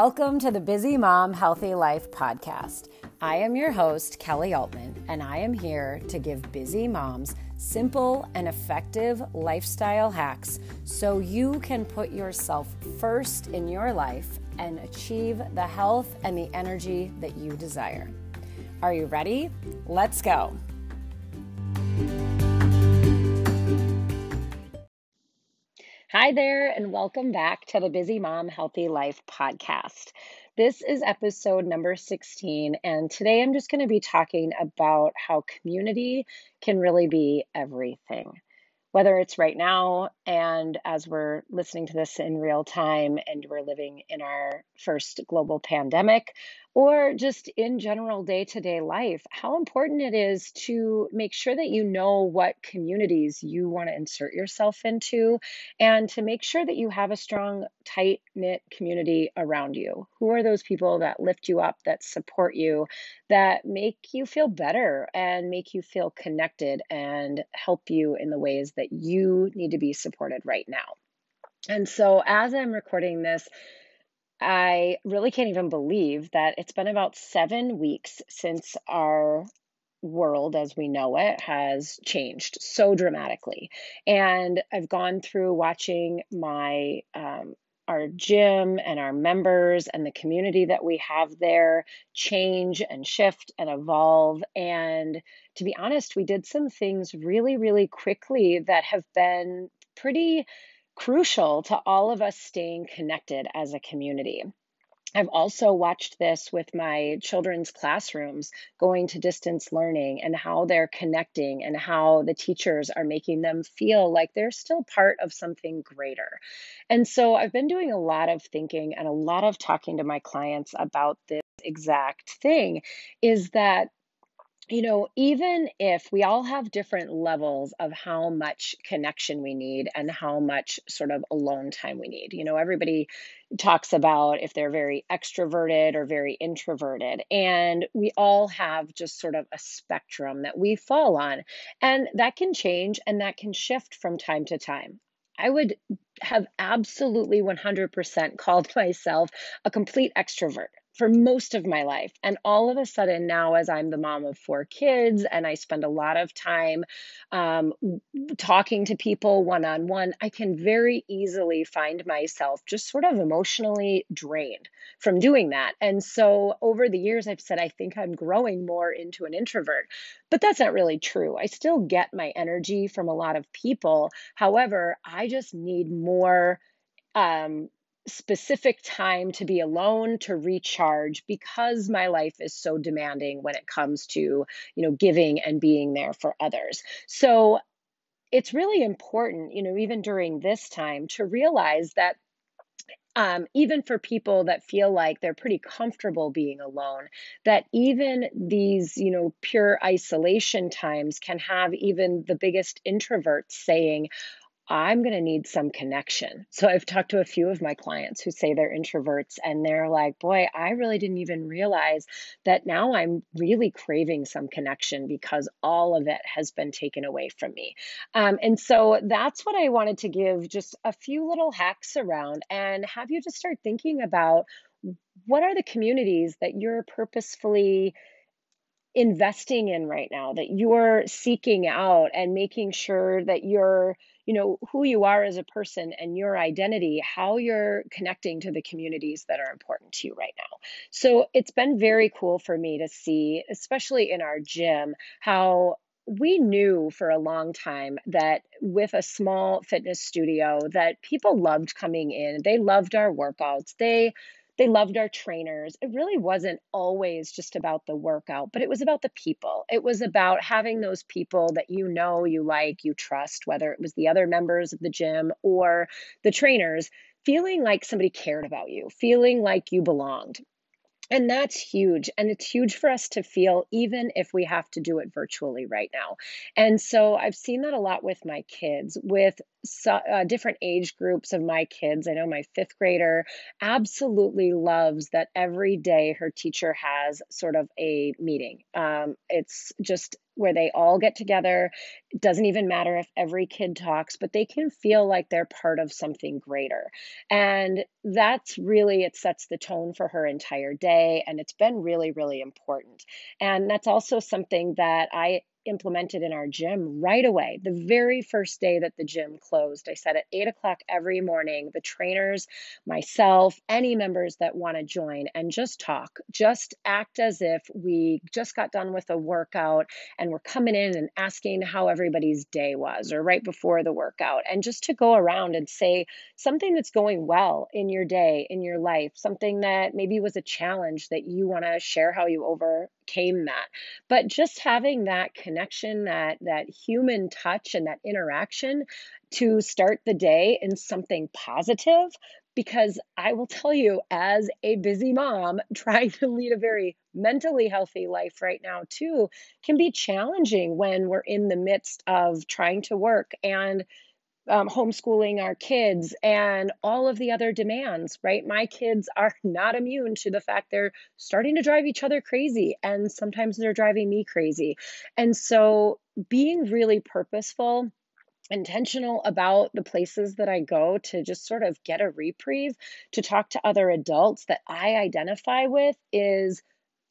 Welcome to the Busy Mom Healthy Life podcast. I am your host, Kelly Altman, and I am here to give busy moms simple and effective lifestyle hacks so you can put yourself first in your life and achieve the health and the energy that you desire. Are you ready? Let's go. Hi there, and welcome back to the Busy Mom Healthy Life podcast. This is episode number 16, and today I'm just going to be talking about how community can really be everything whether it's right now and as we're listening to this in real time and we're living in our first global pandemic, or just in general day to day life, how important it is to make sure that you know what communities you want to insert yourself into and to make sure that you have a strong, tight knit community around you. Who are those people that lift you up, that support you, that make you feel better and make you feel connected and help you in the ways that you need to be supported right now? And so, as I'm recording this, I really can't even believe that it's been about seven weeks since our world as we know it has changed so dramatically. And I've gone through watching my um, our gym and our members and the community that we have there change and shift and evolve. And to be honest, we did some things really, really quickly that have been pretty crucial to all of us staying connected as a community. I've also watched this with my children's classrooms going to distance learning and how they're connecting and how the teachers are making them feel like they're still part of something greater. And so I've been doing a lot of thinking and a lot of talking to my clients about this exact thing is that you know, even if we all have different levels of how much connection we need and how much sort of alone time we need, you know, everybody talks about if they're very extroverted or very introverted. And we all have just sort of a spectrum that we fall on. And that can change and that can shift from time to time. I would have absolutely 100% called myself a complete extrovert for most of my life. And all of a sudden, now as I'm the mom of four kids and I spend a lot of time um, talking to people one on one, I can very easily find myself just sort of emotionally drained from doing that. And so over the years, I've said, I think I'm growing more into an introvert. But that's not really true. I still get my energy from a lot of people. However, I just need more um, specific time to be alone to recharge because my life is so demanding when it comes to you know giving and being there for others. So it's really important you know even during this time to realize that um, even for people that feel like they're pretty comfortable being alone, that even these, you know, pure isolation times can have even the biggest introverts saying, I'm going to need some connection. So I've talked to a few of my clients who say they're introverts and they're like, boy, I really didn't even realize that now I'm really craving some connection because all of it has been taken away from me. Um, and so that's what I wanted to give just a few little hacks around and have you just start thinking about what are the communities that you're purposefully investing in right now that you're seeking out and making sure that you're you know who you are as a person and your identity how you're connecting to the communities that are important to you right now. So it's been very cool for me to see especially in our gym how we knew for a long time that with a small fitness studio that people loved coming in. They loved our workouts. They they loved our trainers. It really wasn't always just about the workout, but it was about the people. It was about having those people that you know, you like, you trust, whether it was the other members of the gym or the trainers, feeling like somebody cared about you, feeling like you belonged. And that's huge. And it's huge for us to feel, even if we have to do it virtually right now. And so I've seen that a lot with my kids, with so, uh, different age groups of my kids. I know my fifth grader absolutely loves that every day her teacher has sort of a meeting. Um, it's just where they all get together. It doesn't even matter if every kid talks, but they can feel like they're part of something greater. And that's really, it sets the tone for her entire day. And it's been really, really important. And that's also something that I implemented in our gym right away. The very first day that the gym closed, I said at eight o'clock every morning, the trainers, myself, any members that want to join and just talk, just act as if we just got done with a workout and we're coming in and asking how everybody's day was or right before the workout. And just to go around and say something that's going well in your day, in your life, something that maybe was a challenge that you want to share how you overcame that. But just having that connection, that that human touch and that interaction to start the day in something positive because I will tell you, as a busy mom, trying to lead a very mentally healthy life right now, too, can be challenging when we're in the midst of trying to work and um, homeschooling our kids and all of the other demands, right? My kids are not immune to the fact they're starting to drive each other crazy, and sometimes they're driving me crazy. And so, being really purposeful intentional about the places that I go to just sort of get a reprieve, to talk to other adults that I identify with is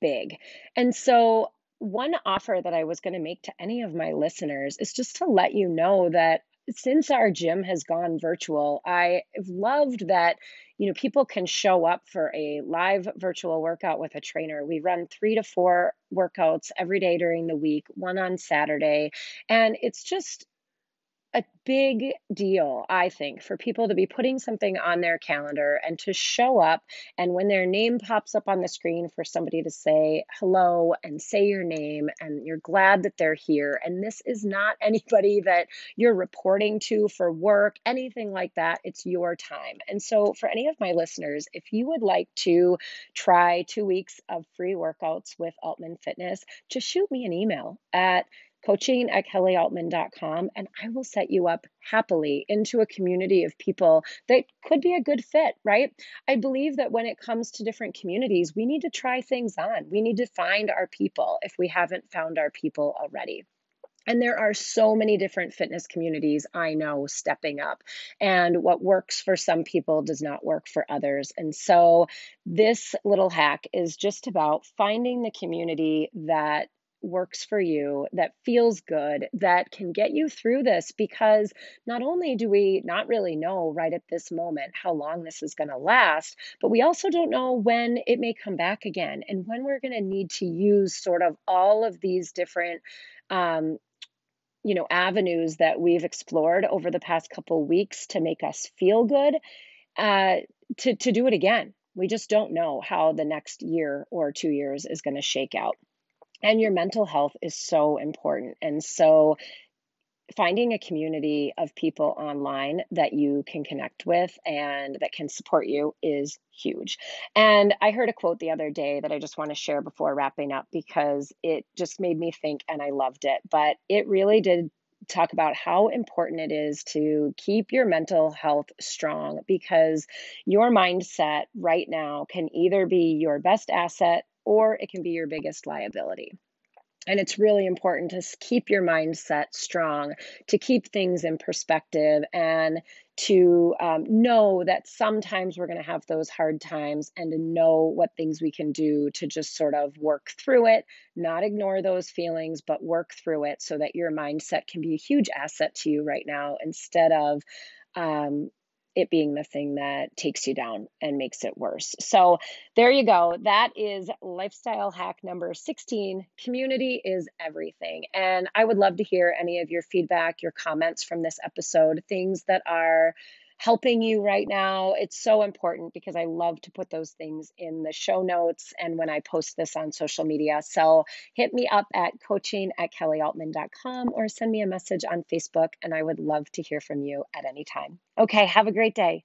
big. And so, one offer that I was going to make to any of my listeners is just to let you know that since our gym has gone virtual, I've loved that, you know, people can show up for a live virtual workout with a trainer. We run three to four workouts every day during the week, one on Saturday. And it's just a big deal, I think, for people to be putting something on their calendar and to show up. And when their name pops up on the screen, for somebody to say hello and say your name, and you're glad that they're here. And this is not anybody that you're reporting to for work, anything like that. It's your time. And so, for any of my listeners, if you would like to try two weeks of free workouts with Altman Fitness, just shoot me an email at coaching at kellyaltman.com, and I will set you up happily into a community of people that could be a good fit, right? I believe that when it comes to different communities, we need to try things on. We need to find our people if we haven't found our people already. And there are so many different fitness communities I know stepping up. And what works for some people does not work for others. And so this little hack is just about finding the community that works for you, that feels good, that can get you through this because not only do we not really know right at this moment how long this is going to last, but we also don't know when it may come back again and when we're going to need to use sort of all of these different um, you know avenues that we've explored over the past couple weeks to make us feel good uh, to, to do it again. We just don't know how the next year or two years is going to shake out and your mental health is so important. And so, finding a community of people online that you can connect with and that can support you is huge. And I heard a quote the other day that I just want to share before wrapping up because it just made me think and I loved it. But it really did talk about how important it is to keep your mental health strong because your mindset right now can either be your best asset or it can be your biggest liability. And it's really important to keep your mindset strong, to keep things in perspective, and to um, know that sometimes we're going to have those hard times and to know what things we can do to just sort of work through it, not ignore those feelings, but work through it so that your mindset can be a huge asset to you right now instead of um, it being the thing that takes you down and makes it worse. So, there you go. That is lifestyle hack number 16. Community is everything. And I would love to hear any of your feedback, your comments from this episode, things that are helping you right now. It's so important because I love to put those things in the show notes and when I post this on social media. So hit me up at coaching at kellyaltman.com or send me a message on Facebook, and I would love to hear from you at any time. Okay, have a great day.